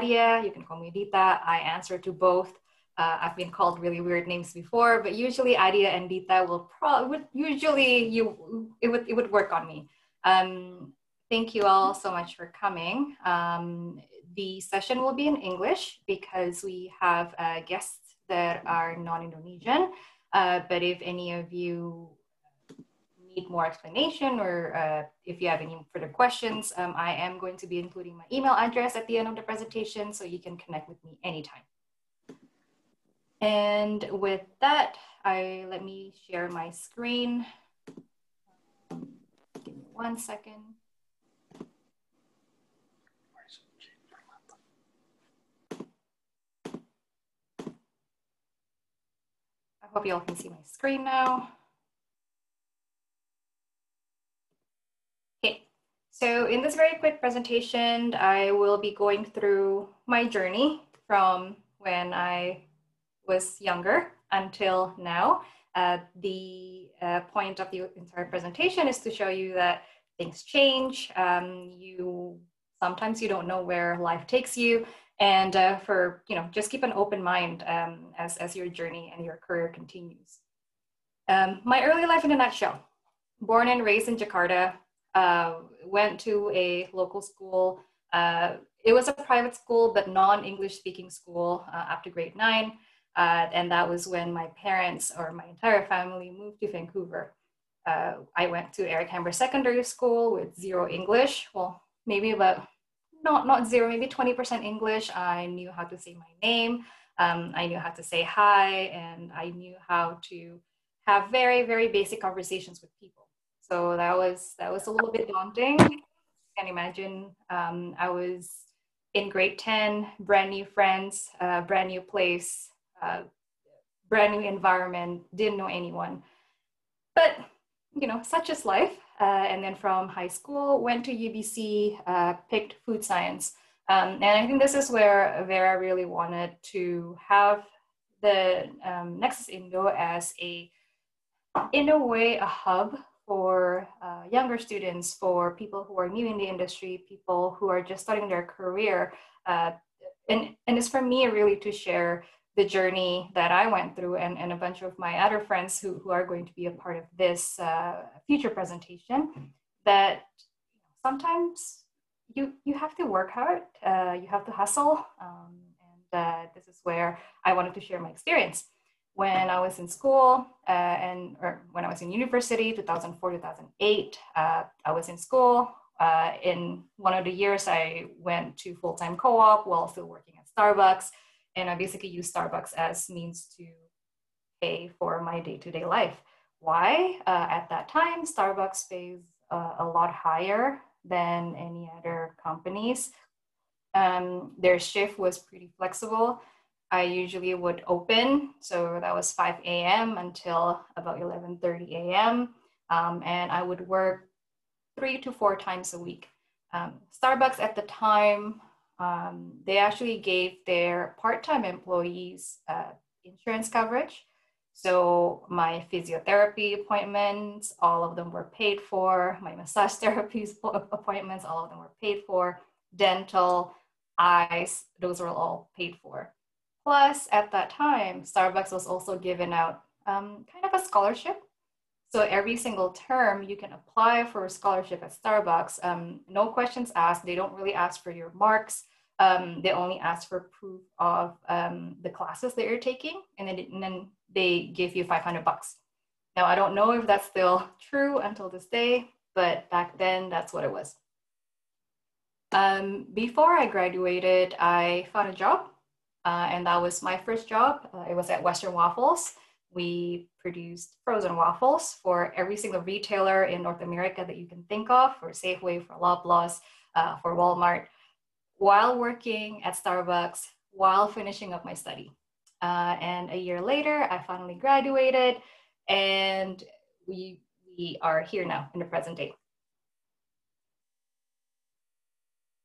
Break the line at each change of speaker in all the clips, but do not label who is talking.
can call me Adia. You can call me Dita. I answer to both. Uh, I've been called really weird names before, but usually Adia and Dita will probably usually you it would it would work on me. Um, thank you all so much for coming. Um, the session will be in English because we have uh, guests that are non-Indonesian. Uh, but if any of you need more explanation or uh, if you have any further questions, um, I am going to be including my email address at the end of the presentation so you can connect with me anytime. And with that, I let me share my screen. Give me one second. I hope you all can see my screen now. So in this very quick presentation, I will be going through my journey from when I was younger until now. Uh, the uh, point of the entire presentation is to show you that things change. Um, you sometimes you don't know where life takes you, and uh, for you know just keep an open mind um, as as your journey and your career continues. Um, my early life in a nutshell: born and raised in Jakarta, uh, went to a local school. Uh, it was a private school, but non-English speaking school uh, grade nine. Uh, and that was when my parents or my entire family moved to Vancouver. Uh, I went to Eric Hamber Secondary School with zero English. Well, maybe about not not zero, maybe 20% English. I knew how to say my name. Um, I knew how to say hi, and I knew how to have very very basic conversations with people. So that was that was a little bit daunting. You can imagine. Um, I was in grade 10, brand new friends, uh, brand new place, uh, brand new environment, didn't know anyone. But you know, such is life. Uh, and then from high school, went to UBC, uh, picked food science. Um, and I think this is where Vera really wanted to have the um, Nexus Indo as a, in a way, a hub for uh, younger students, for people who are new in the industry, people who are just starting their career. Uh, and, and it's for me really to share the journey that I went through and, and a bunch of my other friends who, who are going to be a part of this uh, future presentation that sometimes you, you have to work hard, uh, you have to hustle. Um, and uh, this is where I wanted to share my experience when I was in school uh, and or when I was in university, 2004, 2008, uh, I was in school. Uh, in one of the years, I went to full-time co-op while still working at Starbucks. And I basically used Starbucks as means to pay for my day-to-day life. Why? Uh, at that time, Starbucks pays uh, a lot higher than any other companies. Um, their shift was pretty flexible. I usually would open. So that was 5 a.m. until about 11:30 a.m. Um, and I would work three to four times a week. Um, Starbucks at the time, um, they actually gave their part-time employees uh, insurance coverage. So my physiotherapy appointments, all of them were paid for. My massage therapy appointments, all of them were paid for. Dental, eyes, those were all paid for. Plus, at that time, Starbucks was also giving out um, kind of a scholarship. So every single term, you can apply for a scholarship at Starbucks. Um, no questions asked. They don't really ask for your marks. Um, they only ask for proof of um, the classes that you're taking, and then, and then they give you 500 bucks. Now, I don't know if that's still true until this day, but back then, that's what it was. Um, before I graduated, I found a job uh, and that was my first job. Uh, it was at Western Waffles. We produced frozen waffles for every single retailer in North America that you can think of, for Safeway, for Loblaws, uh, for Walmart, while working at Starbucks, while finishing up my study. Uh, and a year later, I finally graduated, and we, we are here now in the present day.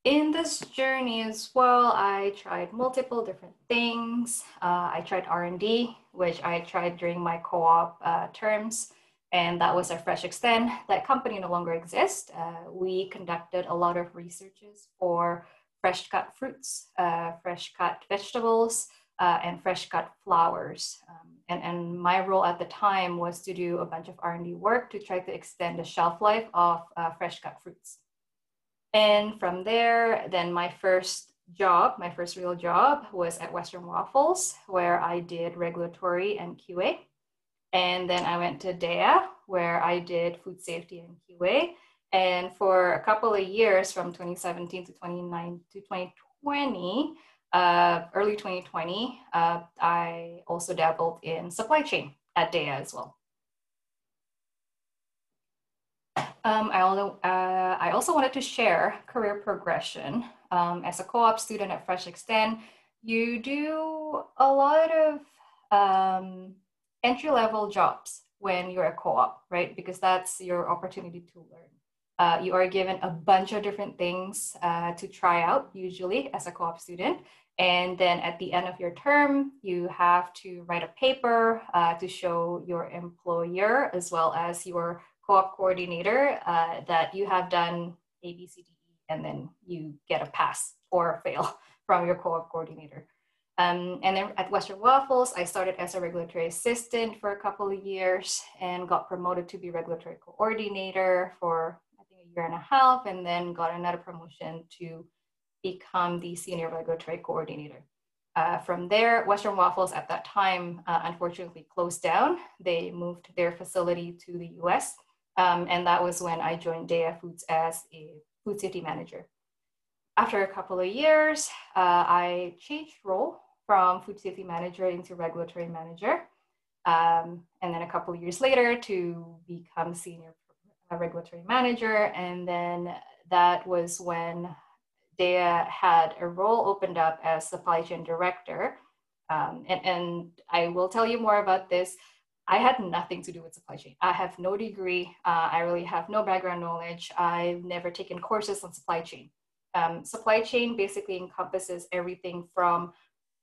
In this journey as well, I tried multiple different things. Uh, I tried R&D, which I tried during my co-op uh, terms. and that was our FreshXtend. That company no longer exists. Uh, we conducted a lot of researches for fresh cut fruits, uh, fresh cut vegetables, uh, and fresh cut flowers. Um, and, and my role at the time was to do a bunch of R&D work to try to extend the shelf life of uh, fresh cut fruits. And from there, then my first job, my first real job was at Western Waffles, where I did regulatory and QA. And then I went to Daiya, where I did food safety and QA. And for a couple of years, from 2017 to 29 to 2020, uh, early 2020, uh, I also dabbled in supply chain at Daiya as well. Um, I, also, uh, I also wanted to share career progression. Um, as a co-op student at FreshXtend, you do a lot of um, entry-level jobs when you're a co-op, right? Because that's your opportunity to learn. Uh, you are given a bunch of different things uh, to try out, usually as a co-op student. And then at the end of your term, you have to write a paper uh, to show your employer as well as your co-op coordinator uh, that you have done A, B, C, D, E, and then you get a pass or a fail from your co-op coordinator. Um, and then at Western Waffles, I started as a regulatory assistant for a couple of years and got promoted to be regulatory coordinator for I think a year and a half, and then got another promotion to become the senior regulatory coordinator. Uh, from there, Western Waffles at that time uh, unfortunately closed down. They moved their facility to the US um, and that was when I joined Daiya Foods as a food safety manager. After a couple of years, uh, I changed role from food safety manager into regulatory manager. Um, and then a couple of years later to become senior regulatory manager. And then that was when Daiya had a role opened up as supply chain director. Um, and, and I will tell you more about this. I had nothing to do with supply chain. I have no degree. Uh, I really have no background knowledge. I've never taken courses on supply chain. Um, supply chain basically encompasses everything from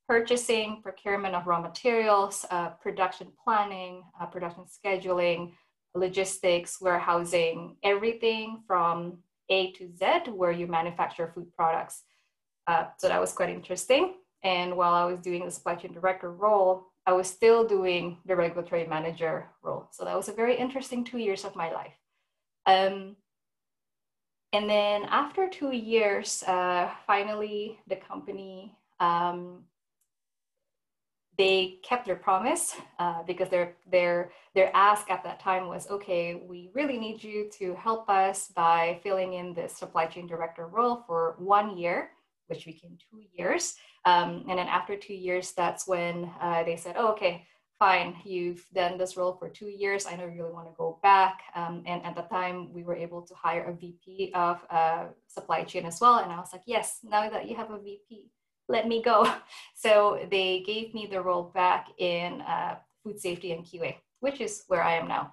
purchasing, procurement of raw materials, uh, production planning, uh, production scheduling, logistics, warehousing, everything from A to Z where you manufacture food products. Uh, so that was quite interesting. And while I was doing the supply chain director role, I was still doing the regulatory manager role. So that was a very interesting two years of my life. Um, and then after two years, uh, finally the company, um, they kept their promise uh, because their, their, their ask at that time was, okay, we really need you to help us by filling in the supply chain director role for one year, which became two years. Um, and then after two years, that's when uh, they said, oh, okay, fine, you've done this role for two years. I know you really want to go back. Um, and at the time, we were able to hire a VP of uh, supply chain as well. And I was like, yes, now that you have a VP, let me go. So they gave me the role back in uh, food safety and QA, which is where I am now.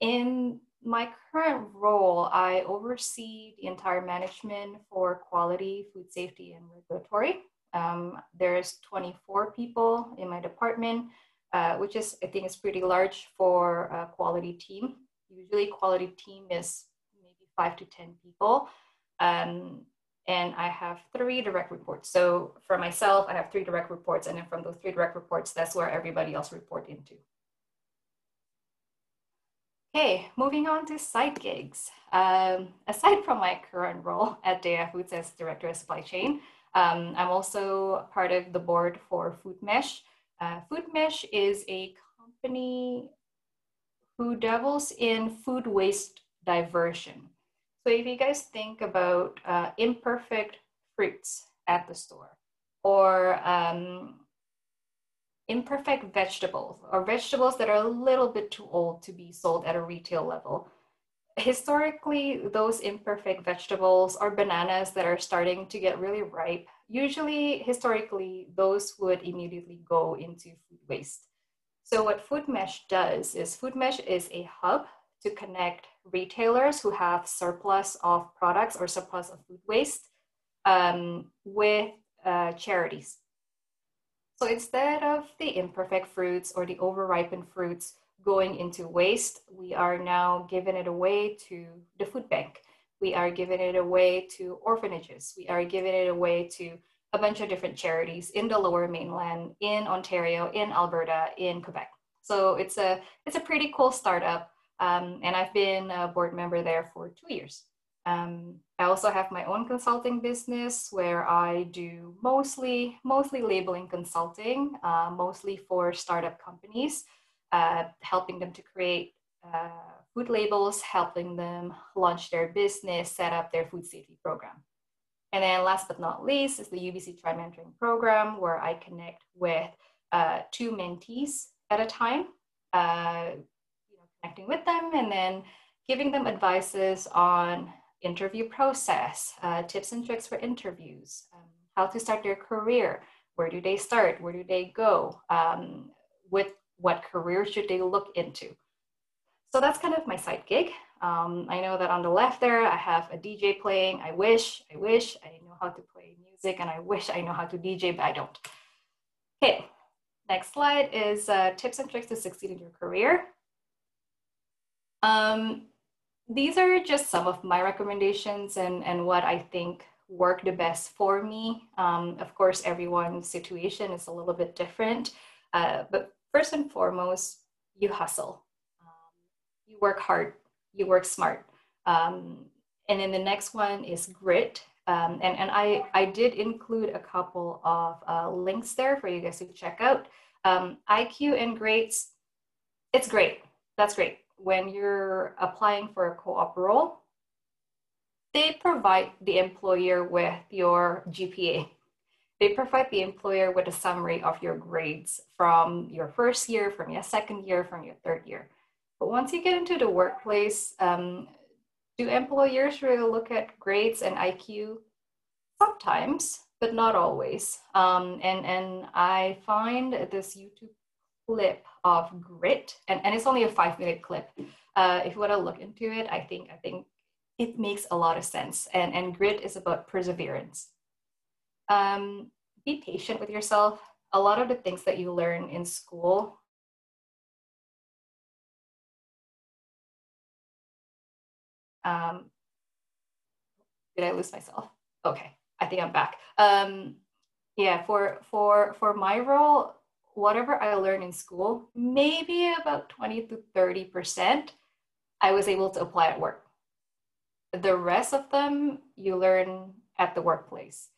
In my current role, I oversee the entire management for quality, food safety, and regulatory. Um, there's 24 people in my department, uh, which is, I think, is pretty large for a quality team. Usually quality team is maybe five to 10 people. Um, and I have three direct reports. So for myself, I have three direct reports. And then from those three direct reports, that's where everybody else report into. Okay, moving on to side gigs. Um, aside from my current role at Daiya Foods as Director of Supply Chain, um, I'm also part of the board for FoodMesh. Uh, FoodMesh is a company who dabbles in food waste diversion. So if you guys think about uh, imperfect fruits at the store or um, imperfect vegetables or vegetables that are a little bit too old to be sold at a retail level, historically, those imperfect vegetables or bananas that are starting to get really ripe, usually, historically, those would immediately go into food waste. So, what FoodMesh does is FoodMesh is a hub to connect retailers who have surplus of products or surplus of food waste um, with uh, charities. So instead of the imperfect fruits or the overripened fruits going into waste, we are now giving it away to the food bank. We are giving it away to orphanages. We are giving it away to a bunch of different charities in the lower mainland, in Ontario, in Alberta, in Quebec. So it's a it's a pretty cool startup, um, and I've been a board member there for two years. Um, I also have my own consulting business where I do mostly mostly labeling consulting, uh, mostly for startup companies, uh, helping them to create uh, food labels, helping them launch their business, set up their food safety program. And then last but not least is the UBC Tri Mentoring Program, where I connect with uh, two mentees at a time, uh, you know, connecting with them and then giving them advices on interview process, uh, tips and tricks for interviews, um, how to start their career, where do they start, where do they go, um, with what career should they look into. So that's kind of my side gig. Um, I know that on the left there, I have a DJ playing. I wish, I wish I know how to play music and I wish I know how to DJ, but I don't. Okay, next slide is uh, tips and tricks to succeed in your career. Um, these are just some of my recommendations and, and what I think work the best for me. Um, of course, everyone's situation is a little bit different, uh, but first and foremost, you hustle. Um, you work hard, you work smart. Um, and then the next one is grit. Um, and and I, I did include a couple of uh, links there for you guys to check out. Um, IQ and grades, it's great. That's great when you're applying for a co-op role, they provide the employer with your GPA. They provide the employer with a summary of your grades from your first year, from your second year, from your third year. But once you get into the workplace, um, do employers really look at grades and IQ? Sometimes, but not always. Um, and, and I find this YouTube clip of grit, and, and it's only a five minute clip. Uh, if you want to look into it, I think I think it makes a lot of sense. And, and grit is about perseverance. Um, be patient with yourself. A lot of the things that you learn in school Um, did I lose myself? Okay, I think I'm back. Um, yeah, for for for my role, whatever I learned in school, maybe about 20 to 30%, I was able to apply at work. The rest of them you learn at the workplace.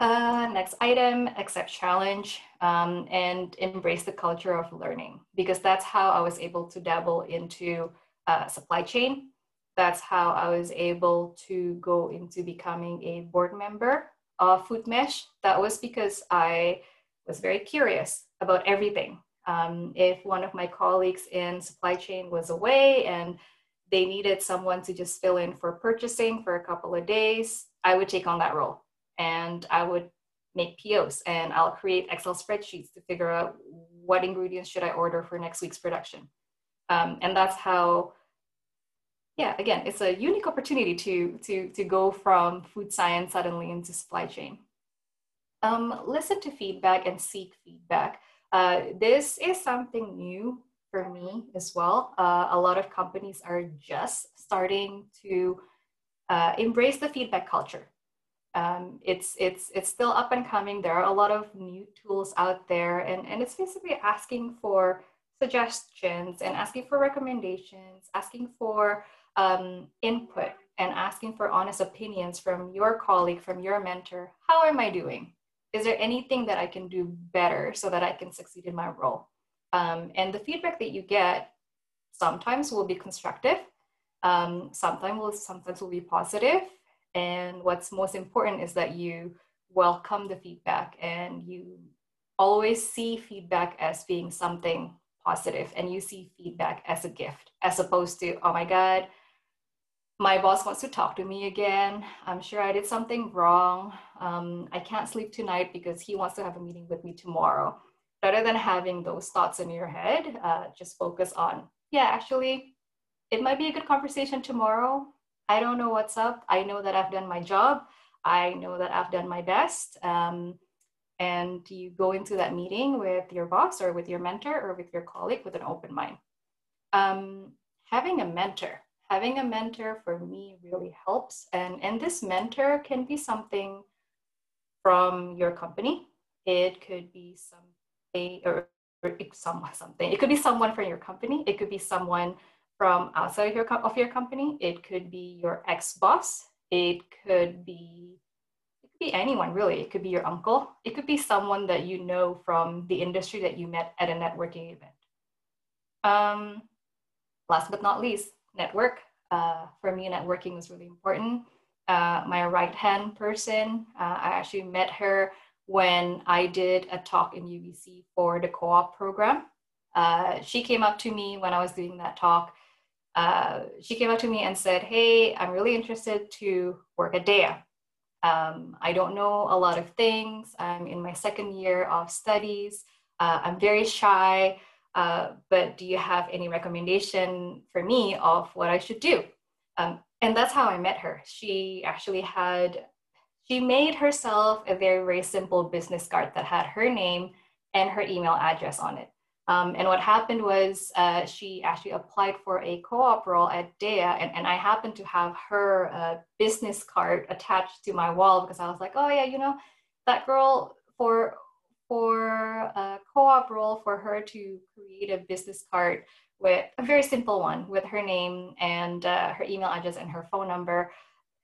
Uh, next item, accept challenge um, and embrace the culture of learning because that's how I was able to dabble into uh, supply chain. That's how I was able to go into becoming a board member of FoodMesh. That was because I was very curious about everything. Um, if one of my colleagues in supply chain was away and they needed someone to just fill in for purchasing for a couple of days, I would take on that role and I would make POs and I'll create Excel spreadsheets to figure out what ingredients should I order for next week's production. Um, and that's how, yeah, again, it's a unique opportunity to, to, to go from food science suddenly into supply chain um, listen to feedback and seek feedback. Uh, this is something new for me as well. Uh, a lot of companies are just starting to uh, embrace the feedback culture. Um, it's it's it's still up and coming. There are a lot of new tools out there, and and it's basically asking for suggestions and asking for recommendations, asking for um, input, and asking for honest opinions from your colleague, from your mentor. How am I doing? Is there anything that I can do better so that I can succeed in my role? Um, and the feedback that you get sometimes will be constructive, um, sometimes will sometimes will be positive. And what's most important is that you welcome the feedback and you always see feedback as being something positive and you see feedback as a gift as opposed to, oh my God, my boss wants to talk to me again. I'm sure I did something wrong. Um, I can't sleep tonight because he wants to have a meeting with me tomorrow. Rather than having those thoughts in your head, uh, just focus on, yeah, actually, it might be a good conversation tomorrow. I don't know what's up. I know that I've done my job. I know that I've done my best. Um, and you go into that meeting with your boss or with your mentor or with your colleague with an open mind. Um, having a mentor, having a mentor for me really helps. And, and this mentor can be something from your company. It could be something or, or some, something. It could be someone from your company. It could be someone from outside of your, of your company. It could be your ex-boss. It could be it could be anyone really. It could be your uncle. It could be someone that you know from the industry that you met at a networking event. Um, last but not least, network. Uh, for me, networking was really important. Uh, my right hand person, uh, I actually met her when I did a talk in UBC for the co op program. Uh, she came up to me when I was doing that talk. Uh, she came up to me and said, Hey, I'm really interested to work at Daiya. Um, I don't know a lot of things. I'm in my second year of studies. I'm very shy, uh, but do you have any recommendation for me of what I should do? Um, and that's how I met her. She actually had, she made herself a very, very simple business card that had her name and her email address on it. Um, and what happened was uh, she actually applied for a co-op role at Daiya, and, and I happened to have her uh, business card attached to my wall because I was like, oh yeah, you know, that girl for for a co-op role for her to create a business card with a very simple one with her name and uh, her email address and her phone number.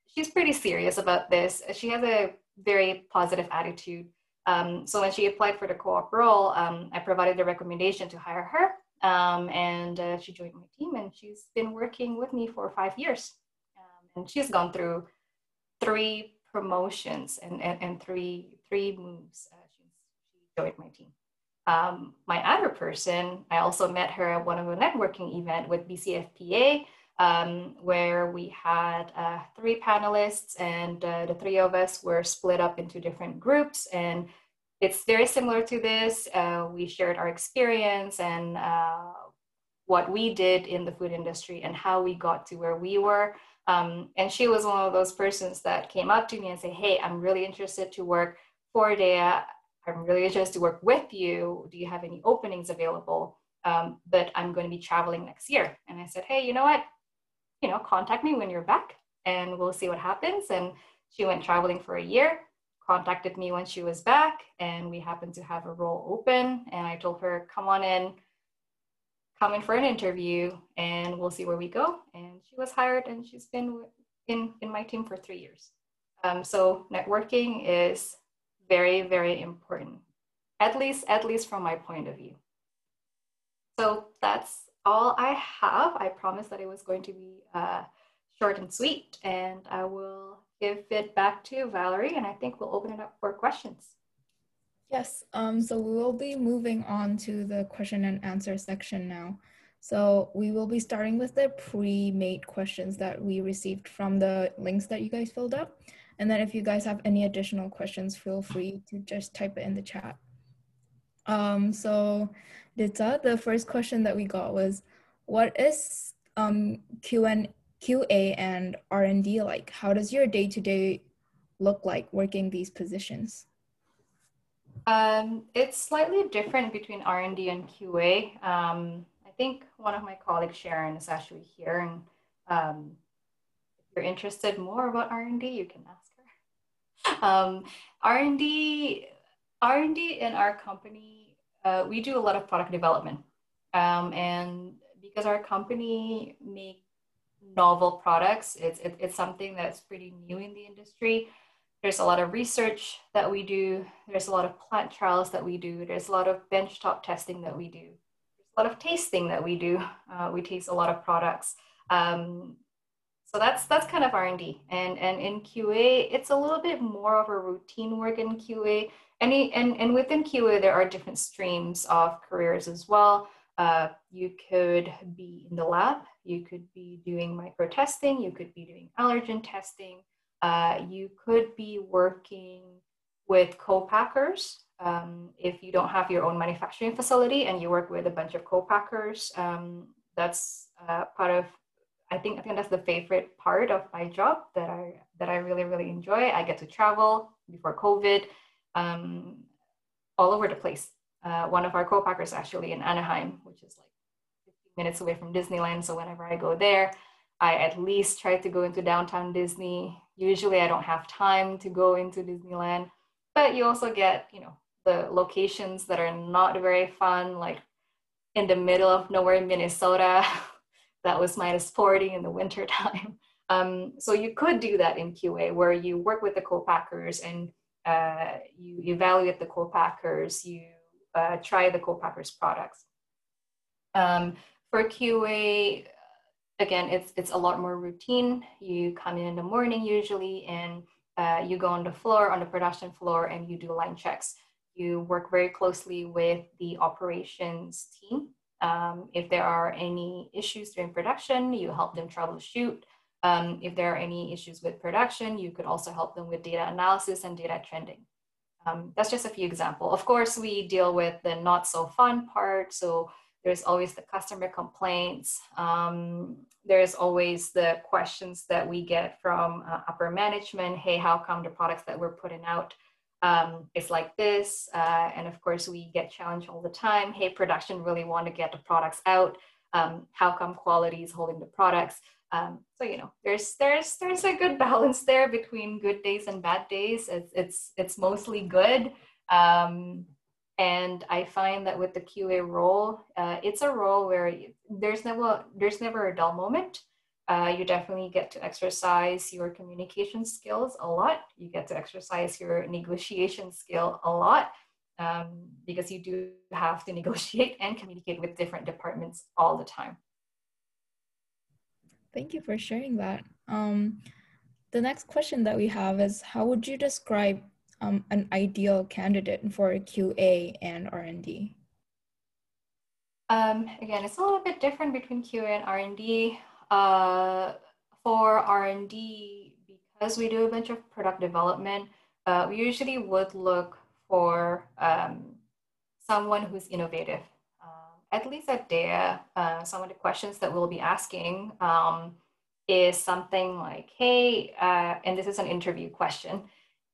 She's pretty serious about this. She has a very positive attitude. Um, so when she applied for the co-op role, um, I provided a recommendation to hire her, um, and uh, she joined my team, and she's been working with me for five years, um, and she's gone through three promotions and, and, and three three moves joined my team. Um, my other person, I also met her at one of a networking event with BCFPA um, where we had uh, three panelists and uh, the three of us were split up into different groups. And it's very similar to this uh, we shared our experience and uh, what we did in the food industry and how we got to where we were. Um, and she was one of those persons that came up to me and said hey i'm really interested to work for Daiya i'm really interested to work with you do you have any openings available um, but i'm going to be traveling next year and i said hey you know what you know, contact me when you're back and we'll see what happens. And she went traveling for a year, contacted me when she was back, and we happened to have a role open. And I told her, come on in, come in for an interview, and we'll see where we go. And she was hired, and she's been in, in my team for three years. Um, so networking is very, very important, at least, at least from my point of view. So that's all I have. I promised that it was going to be uh, short and sweet, and I will give it back to Valerie, and I think we'll open it up for questions.
Yes, um, so we will be moving on to the question and answer section now. So we will be starting with the pre-made questions that we received from the links that you guys filled up. And then if you guys have any additional questions, feel free to just type it in the chat. Um, so Dita, the first question that we got was, what is um, QA and R&D like? How does your day-to-day look like working these positions?
Um, it's slightly different between R&D and QA. Um, I think one of my colleagues, Sharon, is actually here. And um, if you're interested more about R&D, you can ask. Um, R&D, R&D in our company uh, we do a lot of product development. Um, and because our company make novel products, it's, it, it's something that's pretty new in the industry. There's a lot of research that we do. There's a lot of plant trials that we do. There's a lot of benchtop testing that we do. There's a lot of tasting that we do. Uh, we taste a lot of products. Um, so that's that's kind of R&D. And, and in QA, it's a little bit more of a routine work in QA and, and, and within QA, there are different streams of careers as well. Uh, you could be in the lab, you could be doing micro testing, you could be doing allergen testing, uh, you could be working with co-packers. Um, if you don't have your own manufacturing facility and you work with a bunch of co-packers, um, that's uh, part of I think I think that's the favorite part of my job that I that I really really enjoy. I get to travel before COVID. Um, all over the place. Uh, one of our co-packers actually in Anaheim, which is like 15 minutes away from Disneyland. So whenever I go there, I at least try to go into downtown Disney. Usually I don't have time to go into Disneyland, but you also get, you know, the locations that are not very fun, like in the middle of nowhere, in Minnesota, that was minus 40 in the winter time. Um, so you could do that in QA where you work with the co-packers and uh, you evaluate the co-packers, you uh, try the co-packers products. Um, for QA, again, it's, it's a lot more routine. You come in in the morning usually and uh, you go on the floor, on the production floor, and you do line checks. You work very closely with the operations team. Um, if there are any issues during production, you help them troubleshoot. Um, if there are any issues with production, you could also help them with data analysis and data trending. Um, that's just a few examples. Of course, we deal with the not so fun part. So there's always the customer complaints. Um, there's always the questions that we get from uh, upper management. Hey, how come the products that we're putting out um, is like this? Uh, and of course, we get challenged all the time. Hey, production really want to get the products out. Um, how come quality is holding the products? Um, so you know, there's there's there's a good balance there between good days and bad days. It's it's it's mostly good. Um, and I find that with the QA role, uh, it's a role where there's never there's never a dull moment. Uh, you definitely get to exercise your communication skills a lot. You get to exercise your negotiation skill a lot um, because you do have to negotiate and communicate with different departments all the time.
Thank you for sharing that. Um, the next question that we have is, how would you describe um, an ideal candidate for QA and R&D?
Um, again, it's a little bit different between QA and R&D. Uh, for R&D, because we do a bunch of product development, uh, we usually would look for um, someone who's innovative. Um, at least at Daiya, uh, some of the questions that we'll be asking um, is something like, hey, uh, and this is an interview question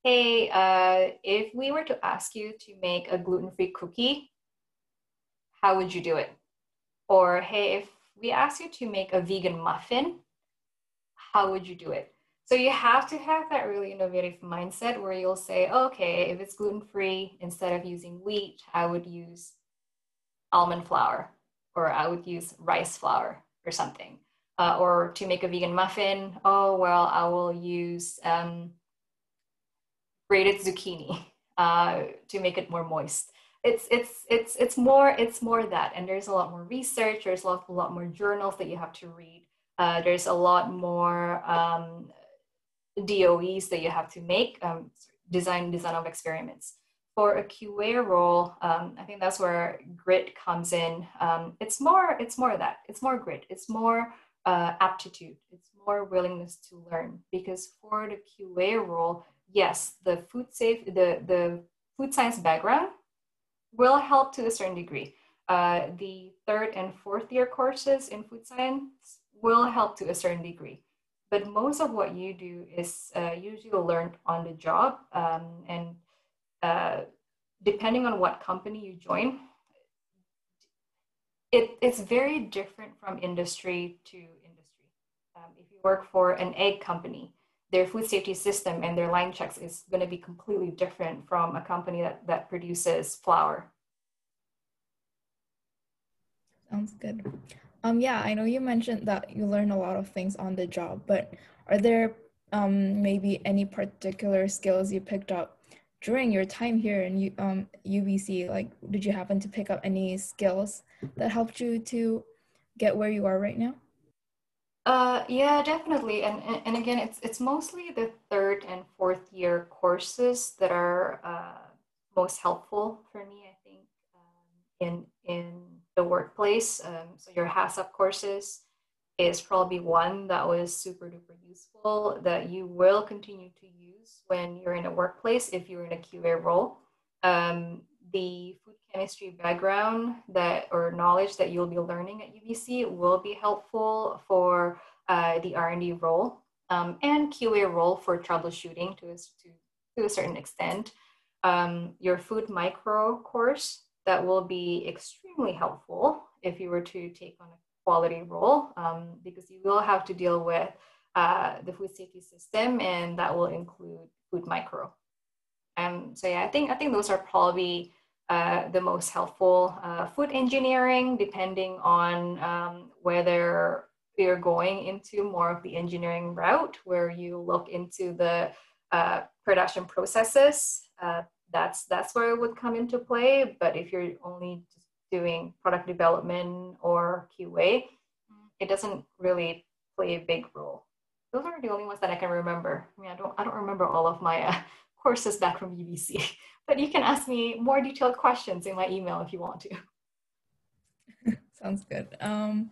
hey, uh, if we were to ask you to make a gluten-free cookie, how would you do it? Or hey, if we ask you to make a vegan muffin, how would you do it? So you have to have that really innovative mindset where you'll say, okay, if it's gluten-free, instead of using wheat, I would use almond flour, or I would use rice flour or something. Uh, or to make a vegan muffin, oh, well, I will use um, grated zucchini uh, to make it more moist. It's it's it's it's more it's more that, and there's a lot more research. There's a lot, a lot more journals that you have to read. Uh, there's a lot more um, DOEs that you have to make. Um, design design of experiments. For a QA role, um, I think that's where grit comes in. Um, it's more it's more that it's more grit. It's more uh, aptitude. It's more willingness to learn because for the QA role, yes, the food safe, the, the food science background will help to a certain degree. Uh, the third and fourth year courses in food science will help to a certain degree. But most of what you do is uh, usually learned on the job. Um, and uh, depending on what company you join, it, it's very different from industry to industry. Um, if you work for an egg company, their food safety system and their line checks is going to be completely different from a company that, that produces flour.
Sounds good. Um, yeah, I know you mentioned that you learn a lot of things on the job, but are there um, maybe any particular skills you picked up during your time here in U, um, UBC? Like, did you happen to pick up any skills that helped you to get where you are right now?
Uh, yeah, definitely. And, and, and again, it's, it's mostly the third and fourth year courses that are uh, most helpful for me, I think, um, in, in the workplace. Um, so your HACCP courses is probably one that was super duper useful that you will continue to use when you're in a workplace if you're in a QA role. Um, the food chemistry background that or knowledge that you'll be learning at UBC will be helpful for uh, the R&D role um, and QA role for troubleshooting to to, to a certain extent. um, your food micro course that will be extremely helpful if you were to take on a quality role um, because you will have to deal with uh, the food safety system and that will include food micro. And so yeah, I think I think those are probably uh, the most helpful. Uh, food engineering, depending on um, whether you're going into more of the engineering route, where you look into the uh, production processes, uh, that's that's where it would come into play. But if you're only doing product development or QA, it doesn't really play a big role. Those are the only ones that I can remember. I mean, I don't I don't remember all of my uh, courses back from UBC, but you can ask me more detailed questions in my email if you want to.
Sounds good. Um,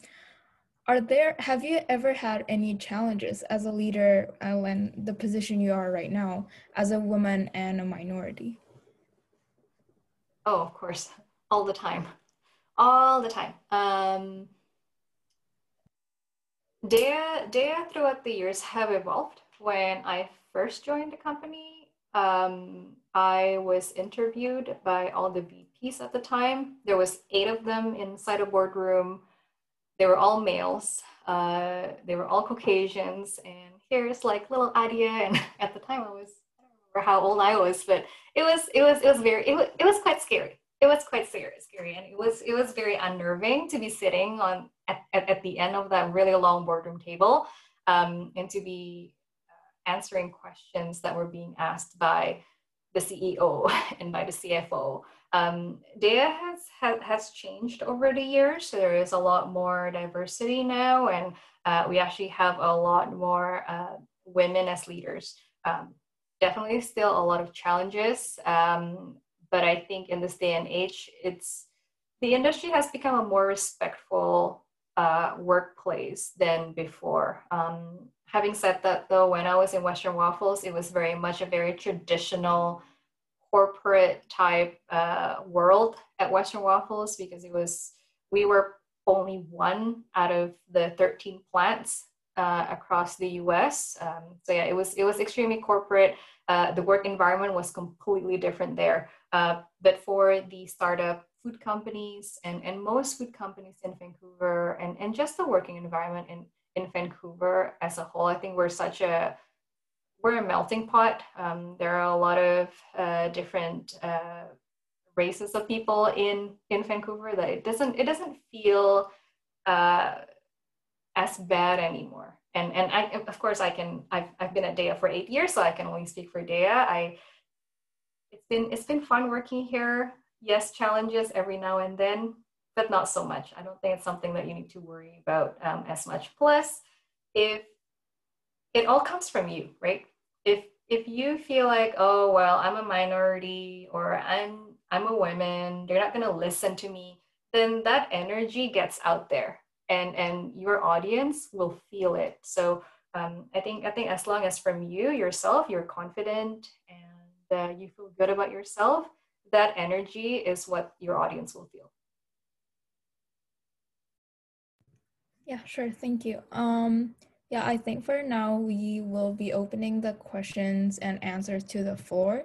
are there have you ever had any challenges as a leader uh, when the position you are right now as a woman and a minority?
Oh, of course, all the time, all the time. Um, Daiya, Daiya throughout the years have evolved. When I first joined the company, um, I was interviewed by all the VPs at the time. There was eight of them inside a boardroom. They were all males. Uh, they were all Caucasians. And here's like little Adia. And at the time I was, I don't remember how old I was, but it was, it was, it was very, it was, it was quite scary. It was quite scary, scary. And it was, it was very unnerving to be sitting on at, at, at the end of that really long boardroom table um, and to be answering questions that were being asked by the CEO and by the CFO. Um, Daiya has, has, has changed over the years. So there is a lot more diversity now, and uh, we actually have a lot more uh, women as leaders. Um, definitely still a lot of challenges, um, but I think in this day and age, it's the industry has become a more respectful uh, workplace than before. Um, having said that, though, when I was in Western Waffles, it was very much a very traditional corporate type uh, world at Western Waffles because it was we were only one out of the 13 plants uh, across the U.S. Um, so yeah, it was it was extremely corporate. Uh, the work environment was completely different there. Uh, but for the startup food companies and, and most food companies in Vancouver and, and just the working environment in, in Vancouver as a whole, I think we're such a we're a melting pot. Um, there are a lot of uh, different uh, races of people in in Vancouver that it doesn't it doesn't feel uh, as bad anymore. And and I of course I can I've I've been at Daiya for eight years, so I can only speak for Daiya. I it's been it's been fun working here yes, challenges every now and then, but not so much. I don't think it's something that you need to worry about um, as much. Plus, if it all comes from you, right? If if you feel like, oh well, I'm a minority or I'm I'm a woman, they're not gonna listen to me, then that energy gets out there, and and your audience will feel it. So um, I think I think as long as from you yourself, you're confident and uh, you feel good about yourself, that energy is what your audience will feel.
Yeah, sure. Thank you. Um, yeah, I think for now we will be opening the questions and answers to the floor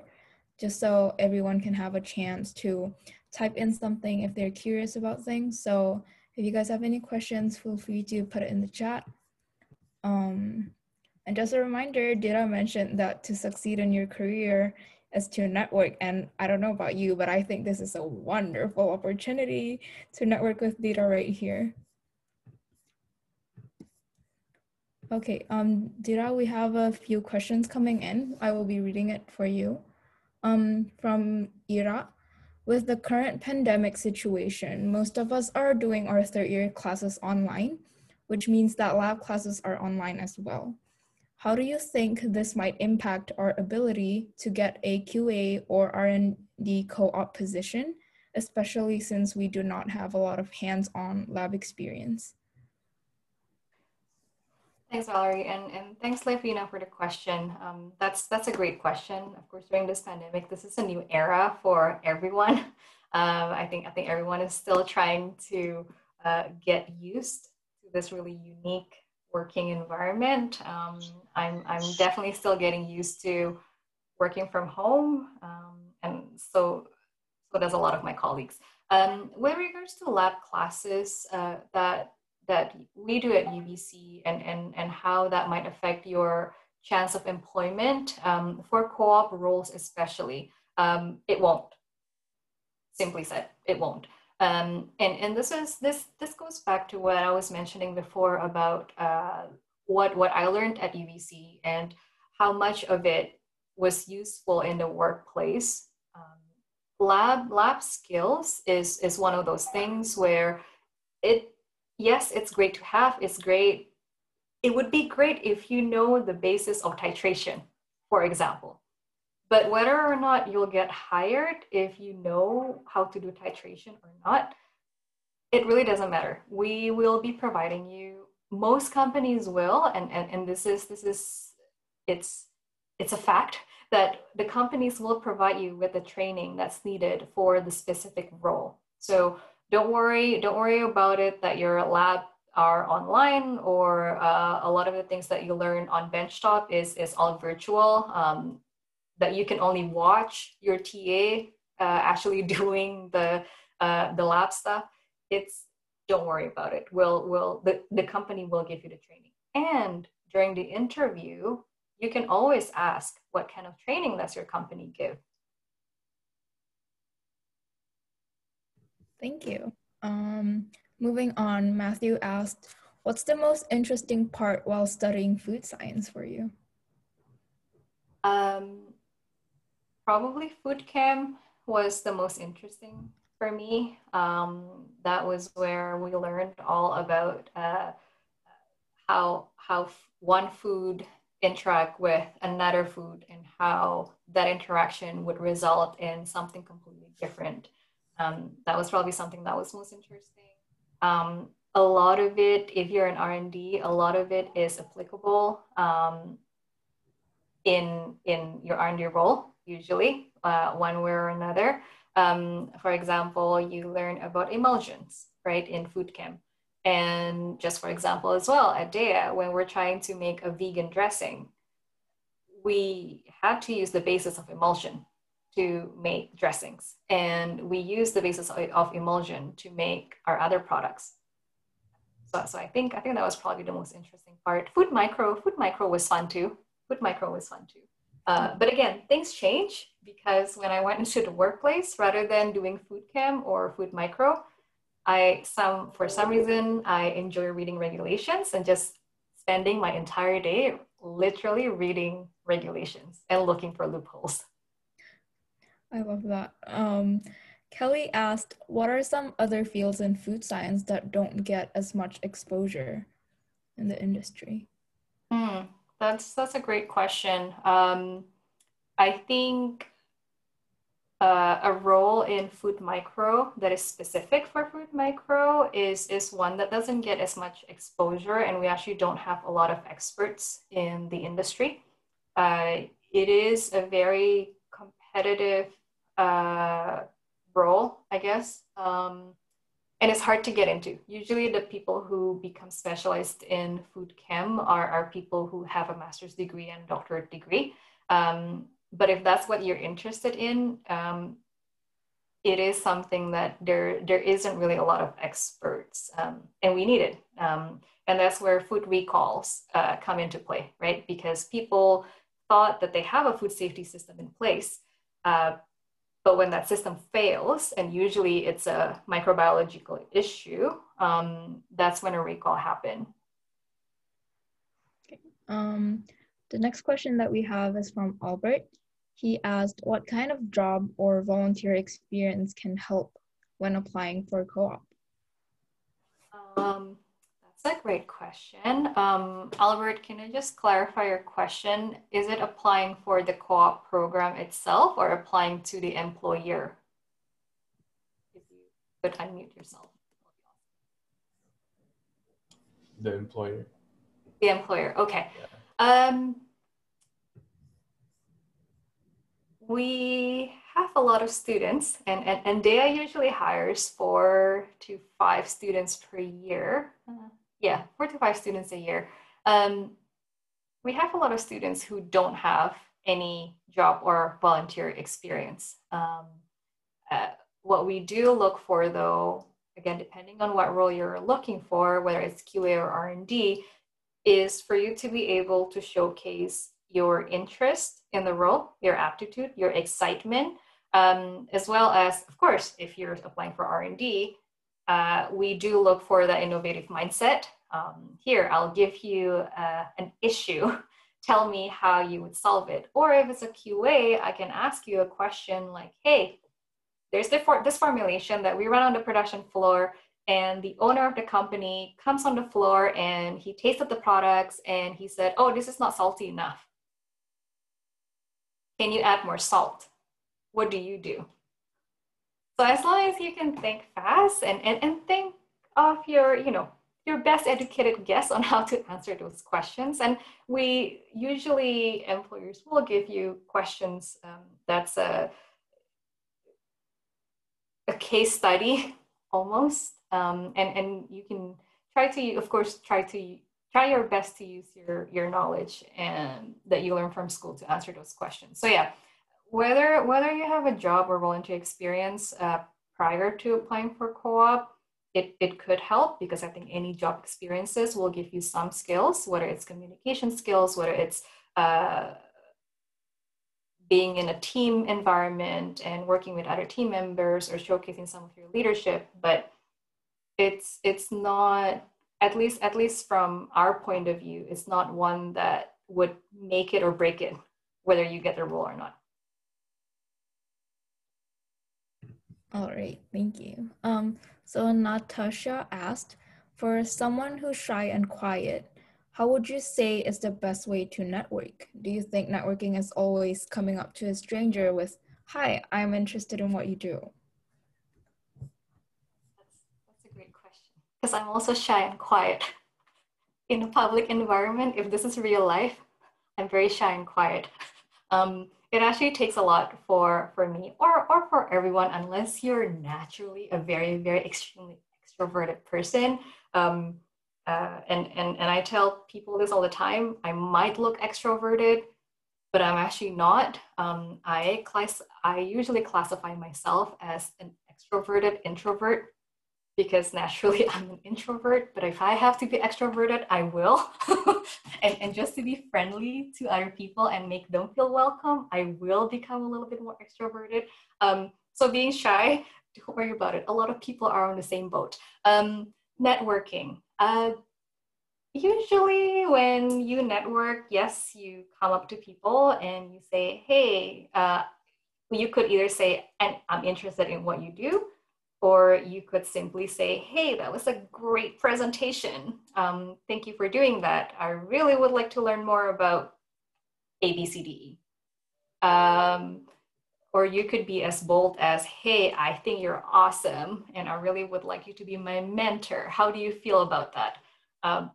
just so everyone can have a chance to type in something if they're curious about things. So if you guys have any questions, feel free to put it in the chat. Um, and just a reminder, Dita mentioned that to succeed in your career, is to network. And I don't know about you, but I think this is a wonderful opportunity to network with Dita right here. Okay, um, Dita, we have a few questions coming in. I will be reading it for you. Um, from Ira, with the current pandemic situation, most of us are doing our third year classes online, which means that lab classes are online as well. How do you think this might impact our ability to get a QA or R&D co-op position, especially since we do not have a lot of hands-on lab experience?
Thanks, Valerie, and, and thanks, Lefina, for the question. Um, that's that's a great question. Of course, during this pandemic, this is a new era for everyone. Um, I think I think everyone is still trying to uh, get used to this really unique working environment. Um, I'm, I'm definitely still getting used to working from home. Um, and so so does a lot of my colleagues. Um, with regards to lab classes uh, that that we do at UBC and, and, and how that might affect your chance of employment um, for co-op roles especially, um, it won't. Simply said, it won't. Um, and and this is this this goes back to what I was mentioning before about uh, what what I learned at UBC and how much of it was useful in the workplace. Um, lab lab skills is is one of those things where it yes it's great to have it's great it would be great if you know the basis of titration for example but whether or not you'll get hired if you know how to do titration or not, it really doesn't matter. We will be providing you, most companies will, and, and, and this is this is it's it's a fact that the companies will provide you with the training that's needed for the specific role. So don't worry, don't worry about it that your lab are online or uh, a lot of the things that you learn on benchtop is is all virtual. Um, that you can only watch your TA uh, actually doing the uh, the lab stuff, it's don't worry about it. We'll will the, the company will give you the training. And during the interview, you can always ask what kind of training does your company give.
Thank you. Um, moving on, Matthew asked, what's the most interesting part while studying food science for you?
Um, probably food chem was the most interesting for me. Um, that was where we learned all about uh, how how one food interact with another food and how that interaction would result in something completely different. Um, that was probably something that was most interesting. Um, a lot of it, if you're in R&D, a lot of it is applicable um, in in your R&D role usually, uh, one way or another. Um, for example, you learn about emulsions, right, in food chem. And just for example, as well, at Daiya, when we're trying to make a vegan dressing, we had to use the basis of emulsion to make dressings. And we use the basis of emulsion to make our other products. So, so I think I think that was probably the most interesting part. Food micro, food micro was fun too. Food micro was fun too. Uh, but again, things change because when I went into the workplace, rather than doing food chem or food micro, I some for some reason I enjoy reading regulations and just spending my entire day literally reading regulations and looking for loopholes.
I love that. Um, Kelly asked, "What are some other fields in food science that don't get as much exposure in the industry?"
Hmm. That's that's a great question. Um, I think uh, a role in food micro that is specific for food micro is is one that doesn't get as much exposure, and we actually don't have a lot of experts in the industry. Uh, it is a very competitive uh, role, I guess. Um, and it's hard to get into. Usually, the people who become specialized in food chem are, are people who have a master's degree and doctorate degree. Um, but if that's what you're interested in, um, it is something that there there isn't really a lot of experts, um, and we need it. Um, and that's where food recalls uh, come into play, right? Because people thought that they have a food safety system in place, uh, but when that system fails, and usually it's a microbiological issue, um, that's when a recall happened.
Okay. Um, the next question that we have is from Albert. He asked, what kind of job or volunteer experience can help when applying for a co-op?
Um, that's a great question. Um, Albert, can I just clarify your question? Is it applying for the co-op program itself or applying to the employer? If you could unmute yourself.
The employer.
The employer, okay. Yeah. Um, we have a lot of students and, and, and Daiya usually hires four to five students per year. Uh, yeah, four to five students a year. Um, we have a lot of students who don't have any job or volunteer experience. Um, uh, what we do look for, though, again, depending on what role you're looking for, whether it's QA or R&D, is for you to be able to showcase your interest in the role, your aptitude, your excitement, um, as well as, of course, if you're applying for R&D, uh, we do look for that innovative mindset. Um, here, I'll give you uh, an issue. Tell me how you would solve it. Or if it's a QA, I can ask you a question like, hey, there's this formulation that we run on the production floor and the owner of the company comes on the floor and he tasted the products and he said, oh, this is not salty enough. Can you add more salt? What do you do? So as long as you can think fast and, and, and think of your, you know, your best educated guess on how to answer those questions. And we usually, employers will give you questions um, that's a, a case study almost. Um, and, and you can try to, of course, try to try your best to use your, your knowledge and that you learn from school to answer those questions. So yeah, whether, whether you have a job or volunteer experience uh, prior to applying for co-op, it, it could help because I think any job experiences will give you some skills, whether it's communication skills, whether it's uh, being in a team environment and working with other team members or showcasing some of your leadership but it's it's not at least at least from our point of view it's not one that would make it or break it whether you get the role or not
all right thank you um so natasha asked for someone who's shy and quiet how would you say is the best way to network? Do you think networking is always coming up to a stranger with, Hi, I'm interested in what you do?
That's, that's a great question. Because I'm also shy and quiet. In a public environment, if this is real life, I'm very shy and quiet. Um, it actually takes a lot for, for me or, or for everyone, unless you're naturally a very, very extremely extroverted person. Um, uh, and, and, and I tell people this all the time. I might look extroverted, but I'm actually not. Um, I, class, I usually classify myself as an extroverted introvert because naturally I'm an introvert, but if I have to be extroverted, I will. and, and just to be friendly to other people and make them feel welcome, I will become a little bit more extroverted. Um, so being shy, don't worry about it. A lot of people are on the same boat. Um, networking. Uh, usually, when you network, yes, you come up to people and you say, hey, uh, you could either say, and I'm interested in what you do, or you could simply say, hey, that was a great presentation. Um, thank you for doing that. I really would like to learn more about ABCDE. Um, or you could be as bold as, hey, I think you're awesome, and I really would like you to be my mentor. How do you feel about that? Um,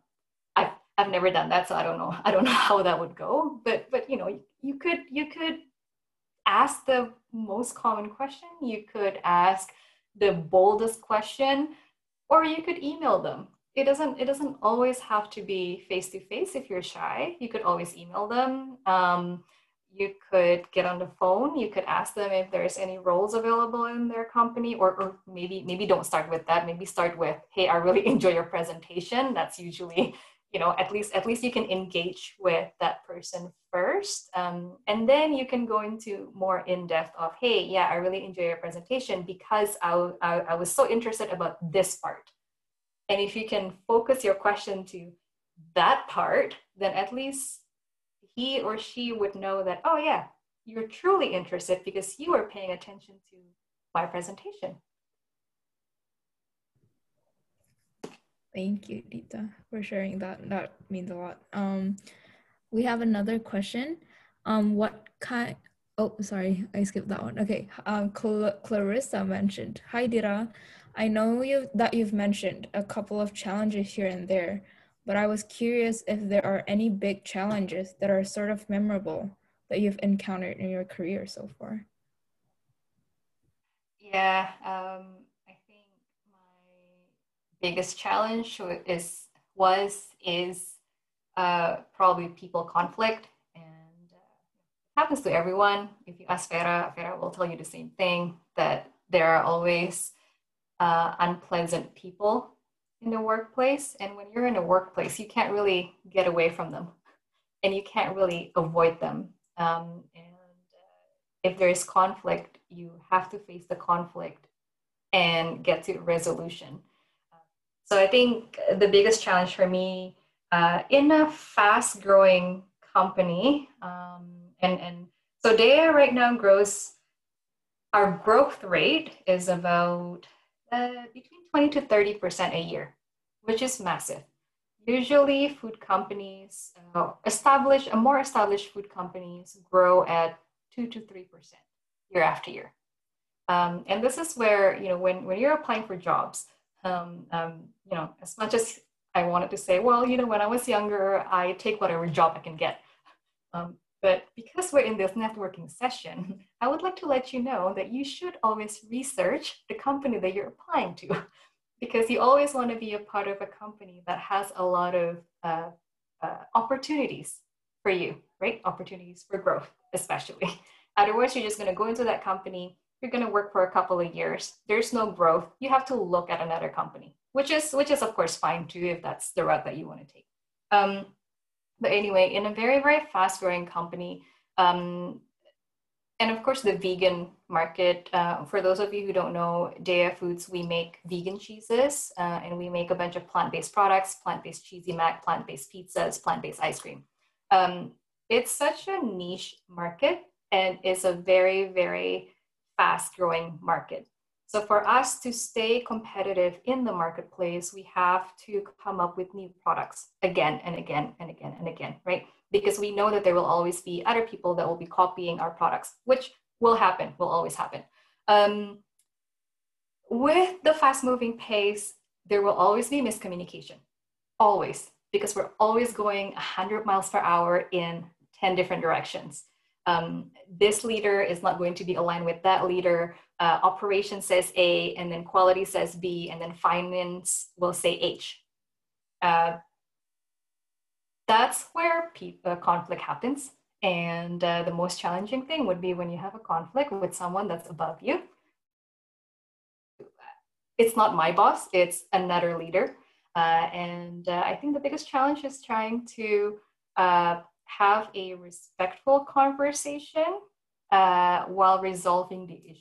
I've, I've never done that, so I don't know. I don't know how that would go. But but you know, you could you could ask the most common question. You could ask the boldest question, or you could email them. It doesn't it doesn't always have to be face to face if you're shy. You could always email them. Um, you could get on the phone you could ask them if there's any roles available in their company or, or maybe maybe don't start with that maybe start with hey i really enjoy your presentation that's usually you know at least at least you can engage with that person first um, and then you can go into more in depth of hey yeah i really enjoy your presentation because I, I, I was so interested about this part and if you can focus your question to that part then at least he or she would know that, oh, yeah, you're truly interested because you are paying attention to my presentation.
Thank you, Dita, for sharing that. That means a lot. Um, we have another question. Um, what kind? Oh, sorry, I skipped that one. Okay. Um, Cl Clarissa mentioned. Hi, Dita. I know you that you've mentioned a couple of challenges here and there, but I was curious if there are any big challenges that are sort of memorable that you've encountered in your career so far.
Yeah, um, biggest challenge is was is uh, probably people conflict, and uh, happens to everyone. If you ask Vera, Vera will tell you the same thing that there are always uh, unpleasant people in the workplace. And when you're in a workplace, you can't really get away from them and you can't really avoid them. Um, and uh, if there is conflict, you have to face the conflict and get to resolution. So I think the biggest challenge for me uh, in a fast growing company, um, and, and so Daiya right now grows, our growth rate is about uh, between 20 to 30% a year, which is massive. Usually food companies, uh, established, uh, more established food companies grow at two to 3% year after year. Um, and this is where, you know, when, when you're applying for jobs, um, um, you know, as much as I wanted to say, well, you know, when I was younger, I take whatever job I can get. Um, but because we're in this networking session, I would like to let you know that you should always research the company that you're applying to, because you always want to be a part of a company that has a lot of uh, uh, opportunities for you, right? Opportunities for growth, especially. Otherwise, you're just going to go into that company, you're going to work for a couple of years there's no growth you have to look at another company which is which is of course fine too if that's the route that you want to take. Um, but anyway in a very very fast growing company um, and of course the vegan market uh, for those of you who don't know Daiya Foods we make vegan cheeses uh, and we make a bunch of plant-based products plant-based cheesy mac plant-based pizzas plant-based ice cream. Um, it's such a niche market and it's a very very fast growing market. So for us to stay competitive in the marketplace, we have to come up with new products again and again and again and again, right? Because we know that there will always be other people that will be copying our products, which will happen, will always happen. Um, with the fast moving pace, there will always be miscommunication, always, because we're always going 100 miles per hour in 10 different directions um, this leader is not going to be aligned with that leader. Uh, operation says A, and then quality says B, and then finance will say H. Uh, that's where uh, conflict happens. And uh, the most challenging thing would be when you have a conflict with someone that's above you. It's not my boss, it's another leader. Uh, and uh, I think the biggest challenge is trying to have a respectful conversation uh, while resolving the issue.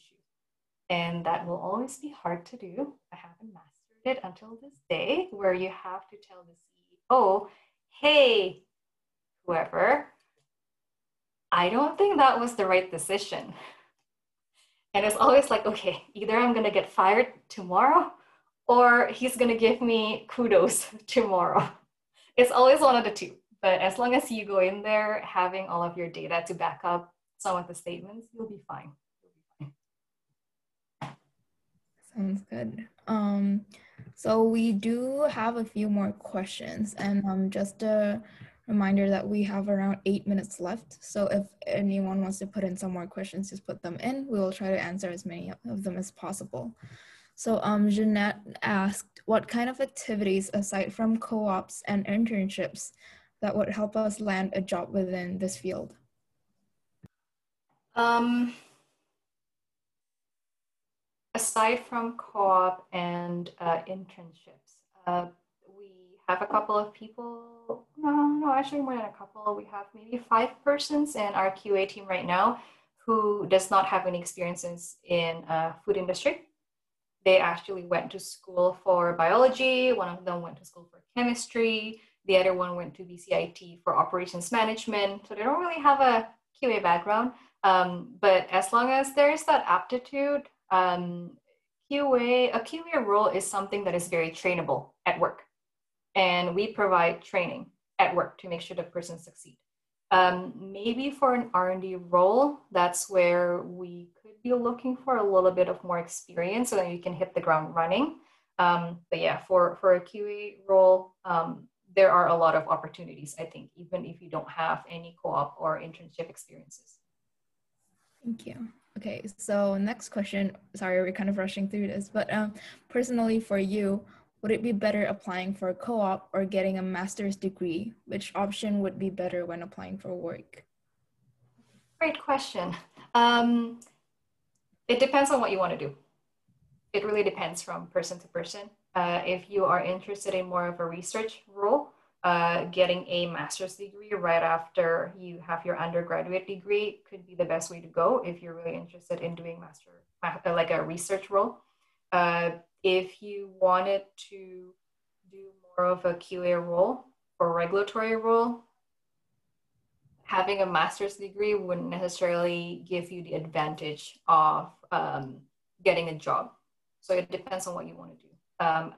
And that will always be hard to do. I haven't mastered it until this day, where you have to tell the CEO, hey, whoever, I don't think that was the right decision. And it's always like, okay, either I'm going to get fired tomorrow or he's going to give me kudos tomorrow. It's always one of the two. But as long as you go in there having all of your data to back up some of the statements, you'll be fine.
Sounds good. Um, so we do have a few more questions and um, just a reminder that we have around eight minutes left. So if anyone wants to put in some more questions, just put them in. We will try to answer as many of them as possible. So um, Jeanette asked, what kind of activities aside from co-ops and internships that would help us land a job within this field?
Um, aside from co-op and uh, internships, uh, we have a couple of people, no, no, actually more than a couple. We have maybe five persons in our QA team right now who does not have any experiences in uh, food industry. They actually went to school for biology. One of them went to school for chemistry. The other one went to BCIT for operations management. So they don't really have a QA background. Um, but as long as there is that aptitude, um, QA, a QA role is something that is very trainable at work. And we provide training at work to make sure the person succeed. Um, maybe for an R&D role, that's where we could be looking for a little bit of more experience so that you can hit the ground running. Um, but yeah, for, for a QA role, um, there are a lot of opportunities, I think, even if you don't have any co-op or internship experiences.
Thank you. Okay, so next question. Sorry, we're kind of rushing through this, but um, personally for you, would it be better applying for a co-op or getting a master's degree? Which option would be better when applying for work?
Great question. Um, it depends on what you want to do. It really depends from person to person. Uh, if you are interested in more of a research role, uh, getting a master's degree right after you have your undergraduate degree could be the best way to go if you're really interested in doing master uh, like a research role. Uh, if you wanted to do more of a QA role or regulatory role, having a master's degree wouldn't necessarily give you the advantage of um, getting a job. So it depends on what you want to do. Um,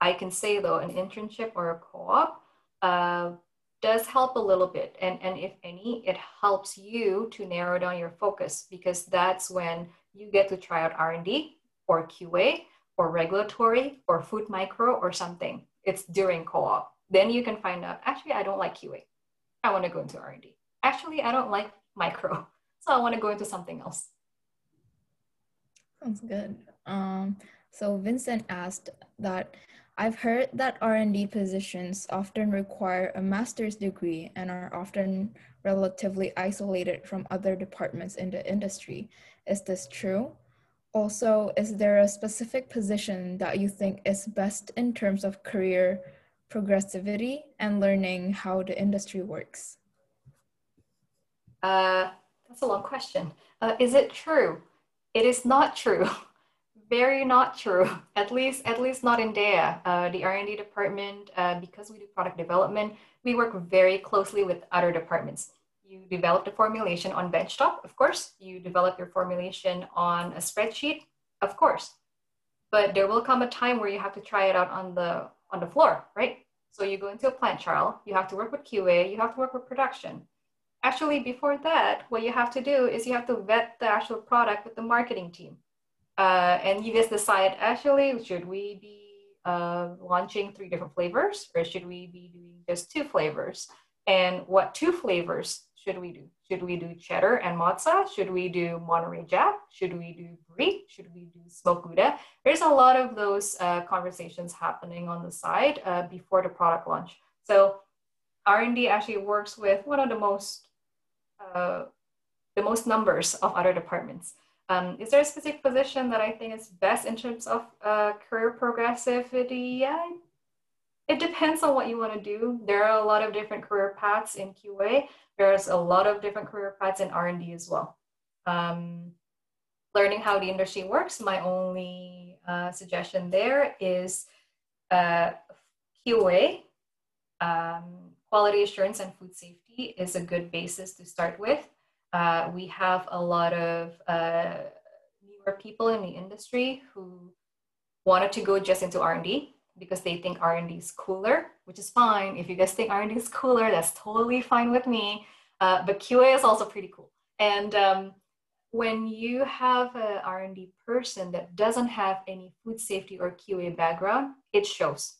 I can say though, an internship or a co-op uh, does help a little bit. And, and if any, it helps you to narrow down your focus because that's when you get to try out R&D or QA or regulatory or food micro or something. It's during co-op. Then you can find out, actually, I don't like QA. I want to go into R&D. Actually, I don't like micro. So I want to go into something else.
Sounds good. Um, so Vincent asked that I've heard that R&D positions often require a master's degree and are often relatively isolated from other departments in the industry. Is this true? Also, is there a specific position that you think is best in terms of career progressivity and learning how the industry works?
Uh, that's a long question. Uh, is it true? It is not true. very not true. At least, at least not in Daiya. Uh, the R&D department, uh, because we do product development, we work very closely with other departments. You develop the formulation on benchtop, of course. You develop your formulation on a spreadsheet, of course. But there will come a time where you have to try it out on the on the floor, right? So you go into a plant trial. You have to work with QA. You have to work with production. Actually, before that, what you have to do is you have to vet the actual product with the marketing team uh, and you guys decide actually, should we be uh, launching three different flavors or should we be doing just two flavors? And what two flavors should we do? Should we do cheddar and mozza? Should we do Monterey Jack? Should we do brie? Should we do smoked Gouda? There's a lot of those uh, conversations happening on the side uh, before the product launch. So R&D actually works with one of the most uh, the most numbers of other departments. Um, is there a specific position that I think is best in terms of uh, career progressivity? Yeah, it depends on what you want to do. There are a lot of different career paths in QA. There's a lot of different career paths in R&D as well. Um, learning how the industry works, my only uh, suggestion there is uh, QA, um, quality assurance and food safety is a good basis to start with. Uh, we have a lot of uh, newer people in the industry who wanted to go just into R&D because they think R&D is cooler, which is fine. If you guys think R&D is cooler, that's totally fine with me. Uh, but QA is also pretty cool. And um, when you have an R&D person that doesn't have any food safety or QA background, it shows.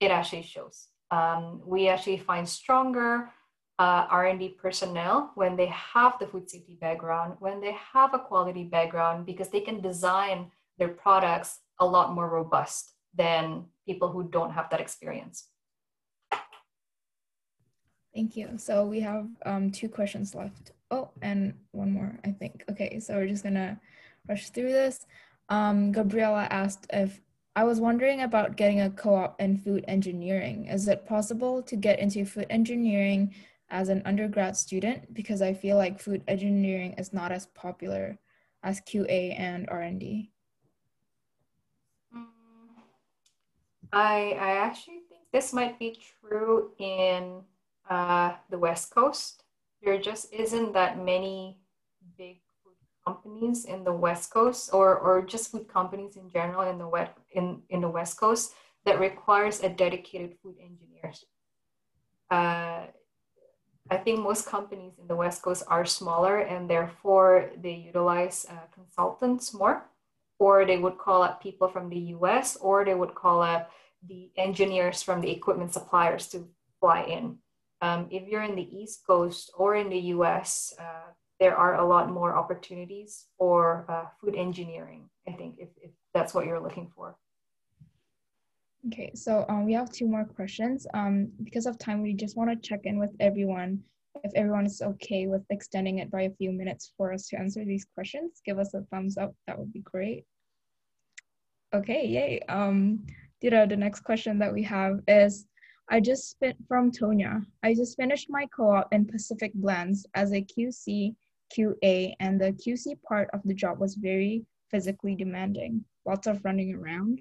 It actually shows. Um, we actually find stronger uh, R&D personnel when they have the food safety background, when they have a quality background, because they can design their products a lot more robust than people who don't have that experience.
Thank you. So we have um, two questions left. Oh, and one more, I think. Okay, so we're just gonna rush through this. Um, Gabriela asked if I was wondering about getting a co-op in food engineering. Is it possible to get into food engineering as an undergrad student because I feel like food engineering is not as popular as QA and R&D.
Mm, I, I actually think this might be true in uh, the West Coast. There just isn't that many big food companies in the West Coast or, or just food companies in general in the, west, in, in the West Coast that requires a dedicated food engineer. Uh, I think most companies in the West Coast are smaller and therefore they utilize uh, consultants more, or they would call up people from the US, or they would call up the engineers from the equipment suppliers to fly in. Um, if you're in the East Coast or in the US, uh, there are a lot more opportunities for uh, food engineering, I think, if, if that's what you're looking for.
Okay, so um, we have two more questions. Um, because of time, we just want to check in with everyone if everyone is okay with extending it by a few minutes for us to answer these questions, give us a thumbs up. That would be great. Okay, yay. Um, Dita, the next question that we have is, I just spent from Tonya. I just finished my co-op in Pacific Blends as a QC, QA, and the QC part of the job was very physically demanding, lots of running around.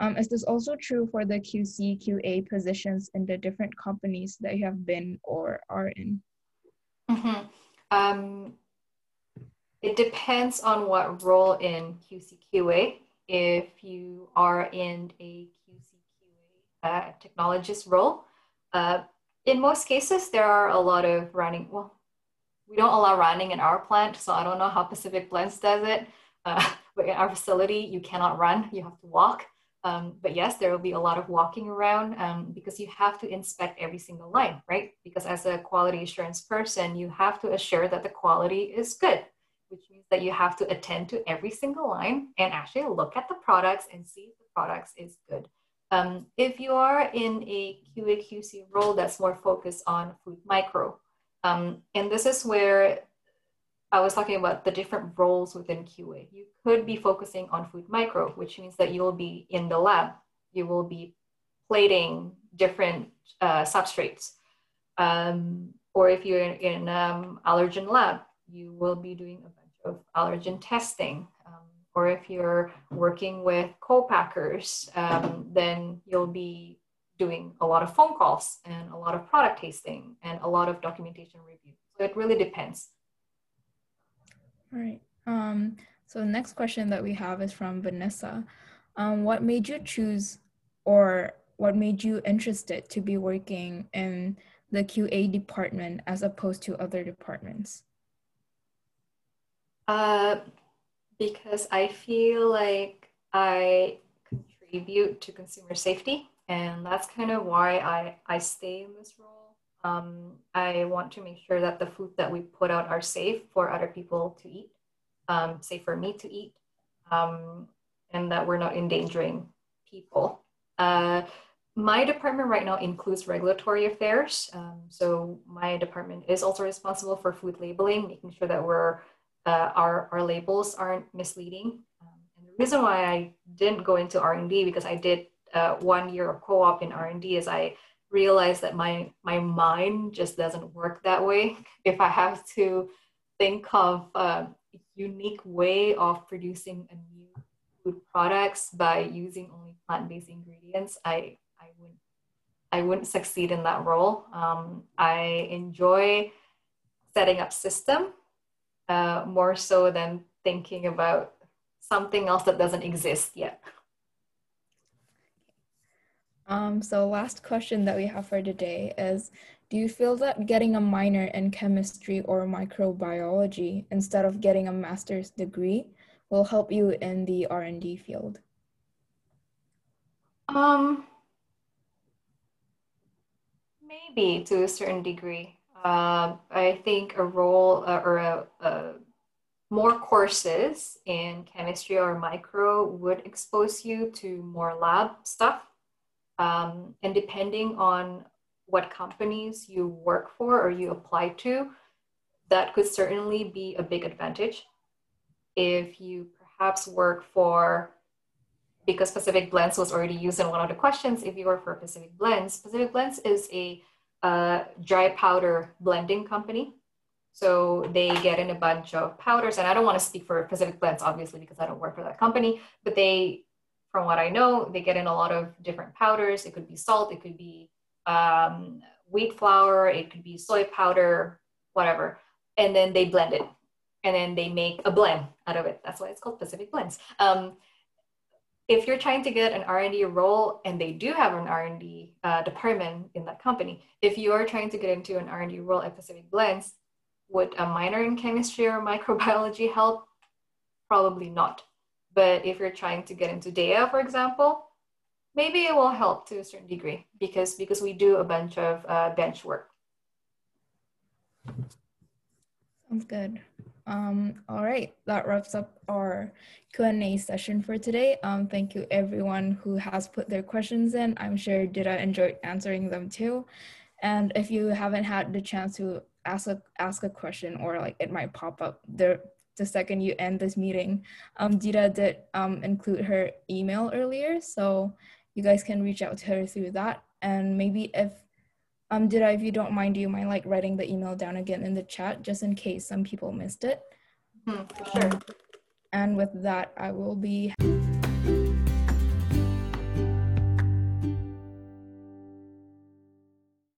Um, is this also true for the QC, QA positions in the different companies that you have been or are in?
Mm-hmm. Um, it depends on what role in QC, QA. If you are in a QC, QA uh, technologist role, uh, in most cases, there are a lot of running. Well, we don't allow running in our plant, so I don't know how Pacific Blends does it. Uh, but in our facility, you cannot run, you have to walk. Um, but yes, there will be a lot of walking around um, because you have to inspect every single line, right? Because as a quality assurance person, you have to assure that the quality is good, which means that you have to attend to every single line and actually look at the products and see if the products is good. Um, if you are in a QA QC role that's more focused on food micro, um, and this is where I was talking about the different roles within QA. You could be focusing on food micro, which means that you will be in the lab. You will be plating different uh, substrates. Um, or if you're in, in um, allergen lab, you will be doing a bunch of allergen testing. Um, or if you're working with co-packers, um, then you'll be doing a lot of phone calls and a lot of product tasting and a lot of documentation review. So it really depends.
All right. Um, so the next question that we have is from Vanessa. Um, what made you choose or what made you interested to be working in the QA department as opposed to other departments?
Uh, because I feel like I contribute to consumer safety, and that's kind of why I, I stay in this role um, I want to make sure that the food that we put out are safe for other people to eat, um, safe for me to eat, um, and that we're not endangering people. Uh, my department right now includes regulatory affairs. Um, so my department is also responsible for food labeling, making sure that we're uh, our, our labels aren't misleading. Um, and the reason why I didn't go into R&D because I did uh, one year of co-op in R&D is I realize that my my mind just doesn't work that way. If i have to think of a unique way of producing a new food products by using only plant-based ingredients i i wouldn't i wouldn't succeed in that role. Um, i enjoy setting up system uh, more so than thinking about something else that doesn't exist yet
um, so last question that we have for today is, do you feel that getting a minor in chemistry or microbiology instead of getting a master's degree will help you in the R&D field?
Um, maybe to a certain degree. Uh, I think a role uh, or a, a more courses in chemistry or micro would expose you to more lab stuff um, and depending on what companies you work for or you apply to, that could certainly be a big advantage. If you perhaps work for, because Pacific Blends was already used in one of the questions, if you work for Pacific Blends, Pacific Blends is a uh, dry powder blending company. So they get in a bunch of powders, and I don't want to speak for Pacific Blends, obviously, because I don't work for that company, but they from what I know, they get in a lot of different powders. It could be salt, it could be um, wheat flour, it could be soy powder, whatever. And then they blend it. And then they make a blend out of it. That's why it's called Pacific Blends. Um, if you're trying to get an R&D role, and they do have an R&D uh, department in that company, if you are trying to get into an R&D role at Pacific Blends, would a minor in chemistry or microbiology help? Probably not. But if you're trying to get into Daiya, for example, maybe it will help to a certain degree because because we do a bunch of uh, bench work.
Sounds good. Um, all right, that wraps up our Q&A session for today. Um, thank you everyone who has put their questions in. I'm sure Dita enjoyed answering them too. And if you haven't had the chance to ask a ask a question or like it might pop up the the second you end this meeting. Um, Dita did um, include her email earlier, so you guys can reach out to her through that. And maybe if um, Dita, if you don't mind, do you mind like writing the email down again in the chat just in case some people missed it?
For sure.
And with that, I will be